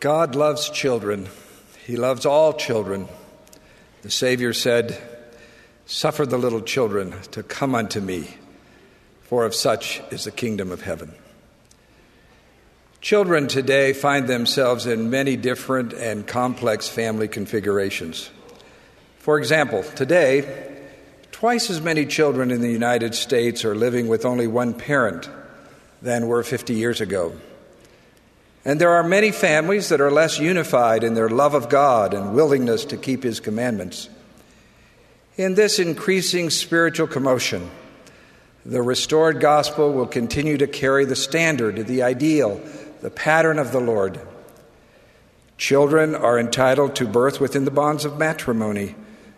God loves children. He loves all children. The Savior said, Suffer the little children to come unto me, for of such is the kingdom of heaven. Children today find themselves in many different and complex family configurations. For example, today, twice as many children in the United States are living with only one parent than were 50 years ago. And there are many families that are less unified in their love of God and willingness to keep His commandments. In this increasing spiritual commotion, the restored gospel will continue to carry the standard, the ideal, the pattern of the Lord. Children are entitled to birth within the bonds of matrimony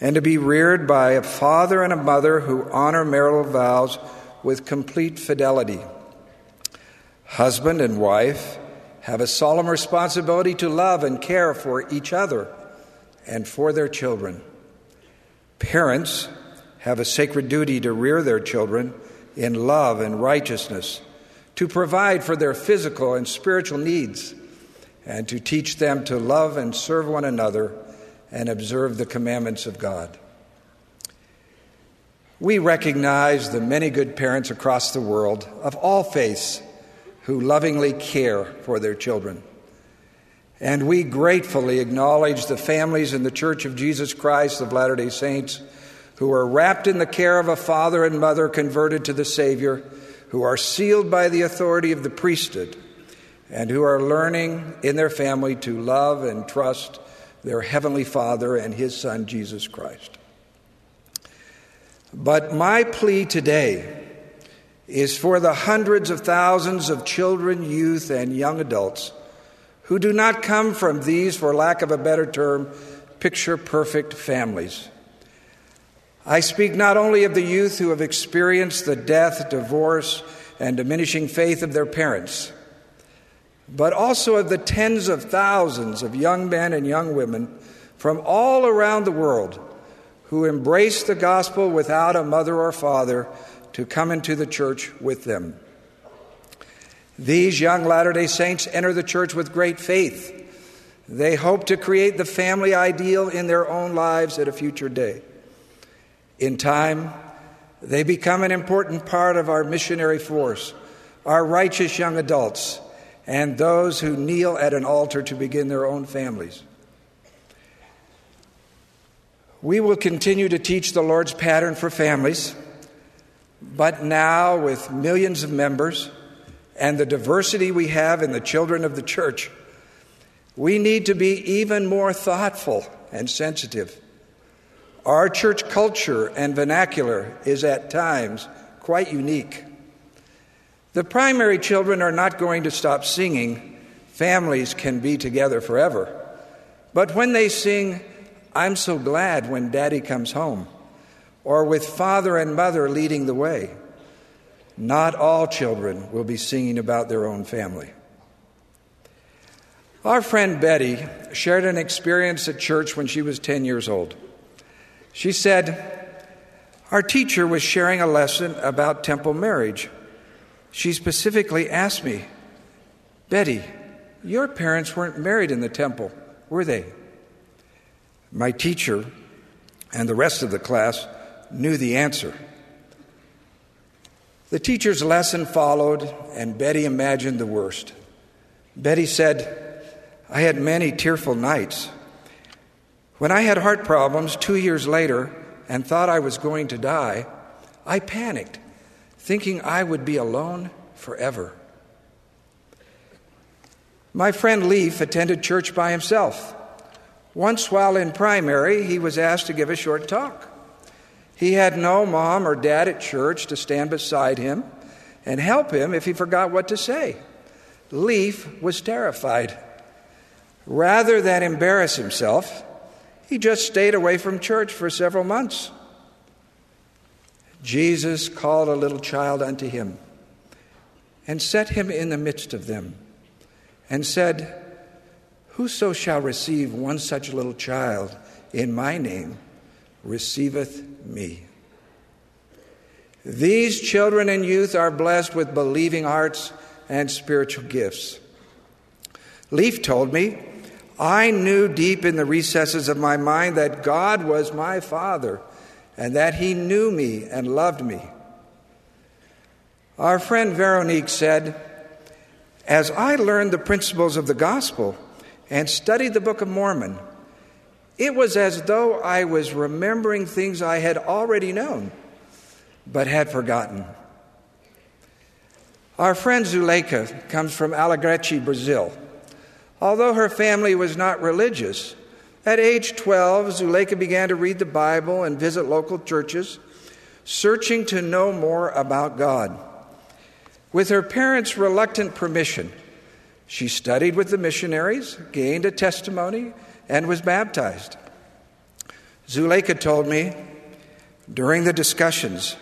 and to be reared by a father and a mother who honor marital vows with complete fidelity. Husband and wife have a solemn responsibility to love and care for each other and for their children. Parents have a sacred duty to rear their children in love and righteousness, to provide for their physical and spiritual needs, and to teach them to love and serve one another and observe the commandments of God. We recognize the many good parents across the world of all faiths who lovingly care for their children. And we gratefully acknowledge the families in the Church of Jesus Christ of Latter day Saints who are wrapped in the care of a father and mother converted to the Savior, who are sealed by the authority of the priesthood, and who are learning in their family to love and trust their Heavenly Father and His Son, Jesus Christ. But my plea today is for the hundreds of thousands of children, youth, and young adults who do not come from these, for lack of a better term, picture perfect families. I speak not only of the youth who have experienced the death, divorce, and diminishing faith of their parents, but also of the tens of thousands of young men and young women from all around the world who embrace the gospel without a mother or father to come into the church with them. These young Latter day Saints enter the church with great faith. They hope to create the family ideal in their own lives at a future day. In time, they become an important part of our missionary force, our righteous young adults, and those who kneel at an altar to begin their own families. We will continue to teach the Lord's pattern for families but now, with millions of members and the diversity we have in the children of the church, we need to be even more thoughtful and sensitive. Our church culture and vernacular is at times quite unique. The primary children are not going to stop singing. Families can be together forever. But when they sing, I'm so glad when daddy comes home, or with father and mother leading the way. Not all children will be singing about their own family. Our friend Betty shared an experience at church when she was 10 years old. She said, Our teacher was sharing a lesson about temple marriage. She specifically asked me, Betty, your parents weren't married in the temple, were they? My teacher and the rest of the class knew the answer. The teacher's lesson followed, and Betty imagined the worst. Betty said, I had many tearful nights. When I had heart problems two years later and thought I was going to die, I panicked, thinking I would be alone forever. My friend Leif attended church by himself. Once, while in primary, he was asked to give a short talk. He had no mom or dad at church to stand beside him and help him if he forgot what to say. Leif was terrified. Rather than embarrass himself, he just stayed away from church for several months. Jesus called a little child unto him and set him in the midst of them and said, Whoso shall receive one such little child in my name receiveth me. These children and youth are blessed with believing hearts and spiritual gifts. Leif told me, I knew deep in the recesses of my mind that God was my Father and that He knew me and loved me. Our friend Veronique said, As I learned the principles of the gospel and studied the Book of Mormon, it was as though I was remembering things I had already known but had forgotten. Our friend Zuleika comes from Alegrete, Brazil. Although her family was not religious, at age 12, Zuleika began to read the Bible and visit local churches, searching to know more about God. With her parents' reluctant permission, she studied with the missionaries, gained a testimony, and was baptized. Zuleika told me during the discussions,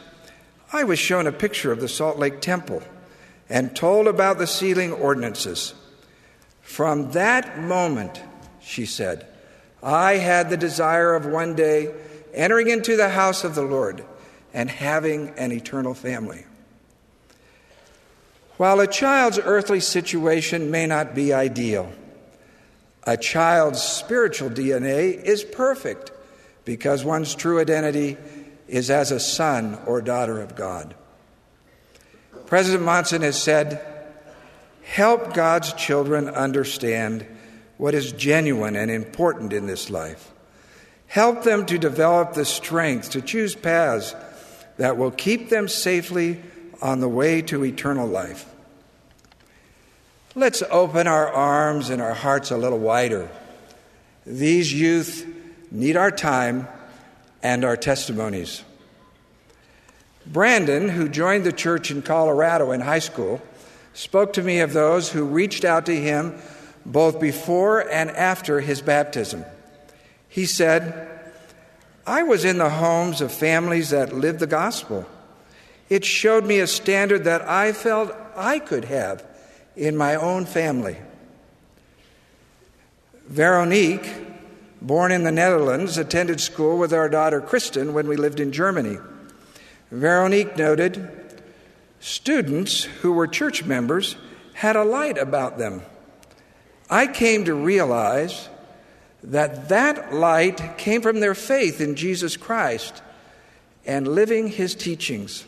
I was shown a picture of the Salt Lake Temple and told about the sealing ordinances. From that moment, she said, I had the desire of one day entering into the house of the Lord and having an eternal family. While a child's earthly situation may not be ideal, a child's spiritual DNA is perfect because one's true identity is as a son or daughter of God. President Monson has said, Help God's children understand what is genuine and important in this life. Help them to develop the strength to choose paths that will keep them safely on the way to eternal life. Let's open our arms and our hearts a little wider. These youth need our time and our testimonies. Brandon, who joined the church in Colorado in high school, spoke to me of those who reached out to him both before and after his baptism. He said, I was in the homes of families that lived the gospel. It showed me a standard that I felt I could have in my own family. Veronique, born in the Netherlands, attended school with our daughter Kristen when we lived in Germany. Veronique noted students who were church members had a light about them. I came to realize that that light came from their faith in Jesus Christ and living his teachings.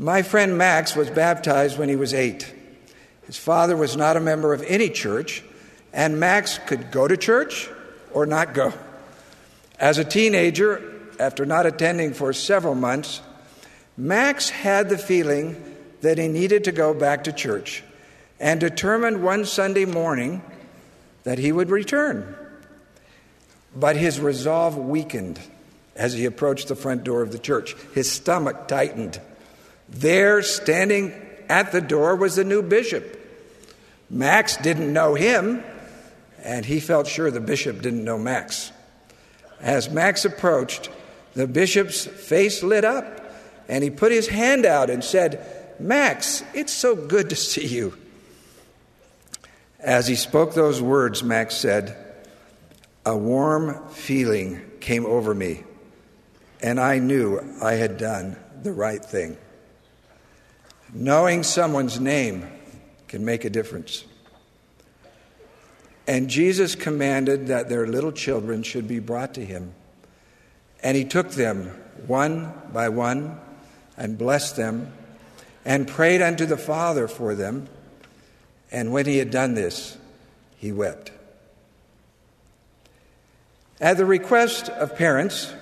My friend Max was baptized when he was eight. His father was not a member of any church, and Max could go to church or not go. As a teenager, after not attending for several months, Max had the feeling that he needed to go back to church and determined one Sunday morning that he would return. But his resolve weakened as he approached the front door of the church. His stomach tightened. There, standing at the door, was the new bishop. Max didn't know him, and he felt sure the bishop didn't know Max. As Max approached, the bishop's face lit up, and he put his hand out and said, Max, it's so good to see you. As he spoke those words, Max said, A warm feeling came over me, and I knew I had done the right thing. Knowing someone's name can make a difference. And Jesus commanded that their little children should be brought to him. And he took them one by one and blessed them and prayed unto the Father for them. And when he had done this, he wept. At the request of parents,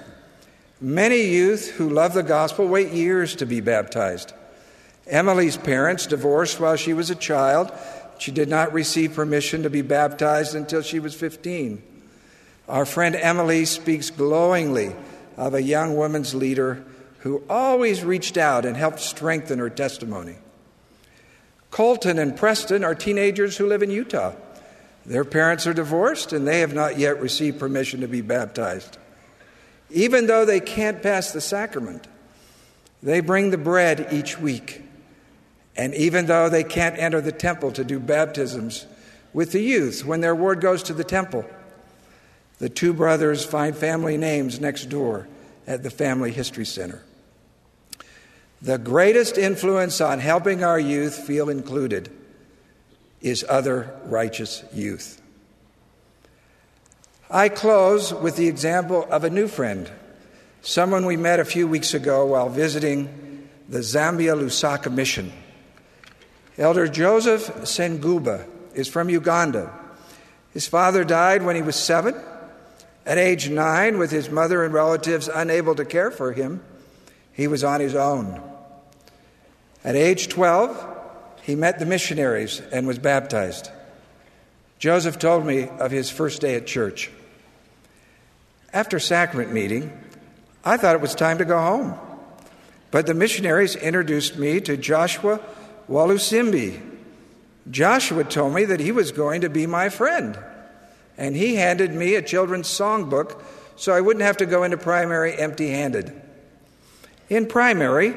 many youth who love the gospel wait years to be baptized. Emily's parents divorced while she was a child. She did not receive permission to be baptized until she was 15. Our friend Emily speaks glowingly of a young woman's leader who always reached out and helped strengthen her testimony. Colton and Preston are teenagers who live in Utah. Their parents are divorced and they have not yet received permission to be baptized. Even though they can't pass the sacrament, they bring the bread each week and even though they can't enter the temple to do baptisms with the youth when their ward goes to the temple, the two brothers find family names next door at the Family History Center. The greatest influence on helping our youth feel included is other righteous youth. I close with the example of a new friend, someone we met a few weeks ago while visiting the Zambia Lusaka mission. Elder Joseph Ssengooba is from Uganda. His father died when he was seven. At age nine, with his mother and relatives unable to care for him, he was on his own. At age 12, he met the missionaries and was baptized. Joseph told me of his first day at church. After sacrament meeting, I thought it was time to go home. But the missionaries introduced me to Joshua Walusimbi. Joshua told me that he was going to be my friend, and he handed me a children's songbook so I wouldn't have to go into primary empty handed. In primary,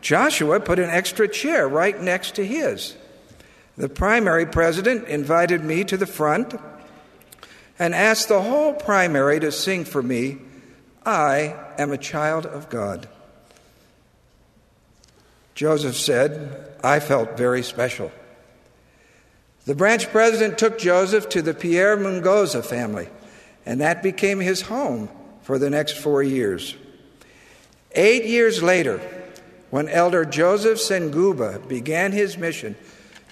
Joshua put an extra chair right next to his. The primary president invited me to the front and asked the whole primary to sing for me, I am a child of God. Joseph said, I felt very special. The branch president took Joseph to the Pierre Mungoza family, and that became his home for the next four years. Eight years later, when Elder Joseph Ssengooba began his mission,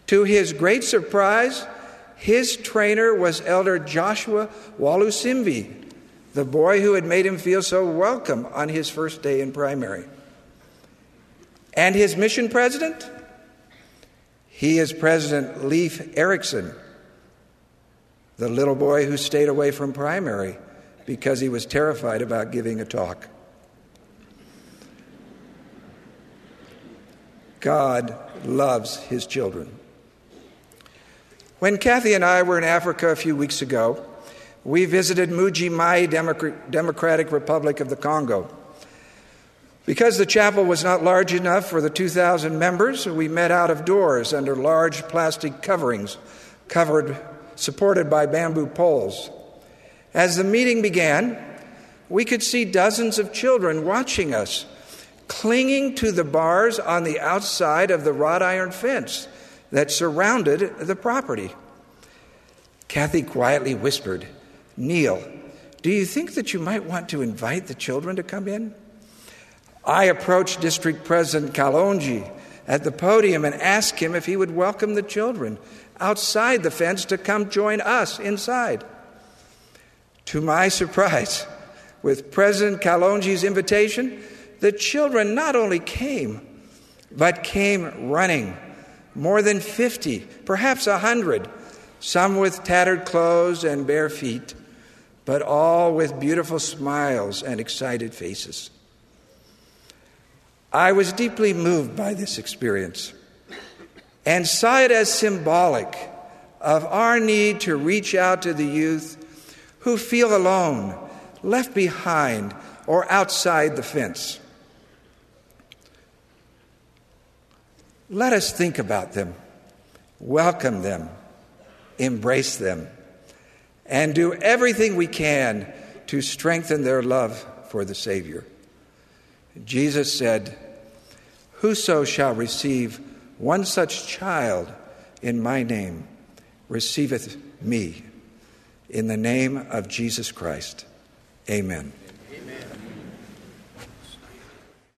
to his great surprise, his trainer was Elder Joshua Walusimbi, the boy who had made him feel so welcome on his first day in primary. And his mission president? He is President Leif Erikson, the little boy who stayed away from primary because he was terrified about giving a talk. God loves his children. When Kathy and I were in Africa a few weeks ago, we visited Mbuji-Mayi Democratic Republic of the Congo. Because the chapel was not large enough for the 2,000 members, we met out of doors under large plastic coverings, covered, supported by bamboo poles. As the meeting began, we could see dozens of children watching us clinging to the bars on the outside of the wrought iron fence that surrounded the property. Kathy quietly whispered, Neil, do you think that you might want to invite the children to come in? I approached District President Kalonji at the podium and asked him if he would welcome the children outside the fence to come join us inside. To my surprise, with President Kalonji's invitation, the children not only came, but came running. More than 50, perhaps a 100, some with tattered clothes and bare feet, but all with beautiful smiles and excited faces. I was deeply moved by this experience and saw it as symbolic of our need to reach out to the youth who feel alone, left behind, or outside the fence. Let us think about them, welcome them, embrace them, and do everything we can to strengthen their love for the Savior. Jesus said, Whoso shall receive one such child in my name receiveth me. In the name of Jesus Christ. Amen.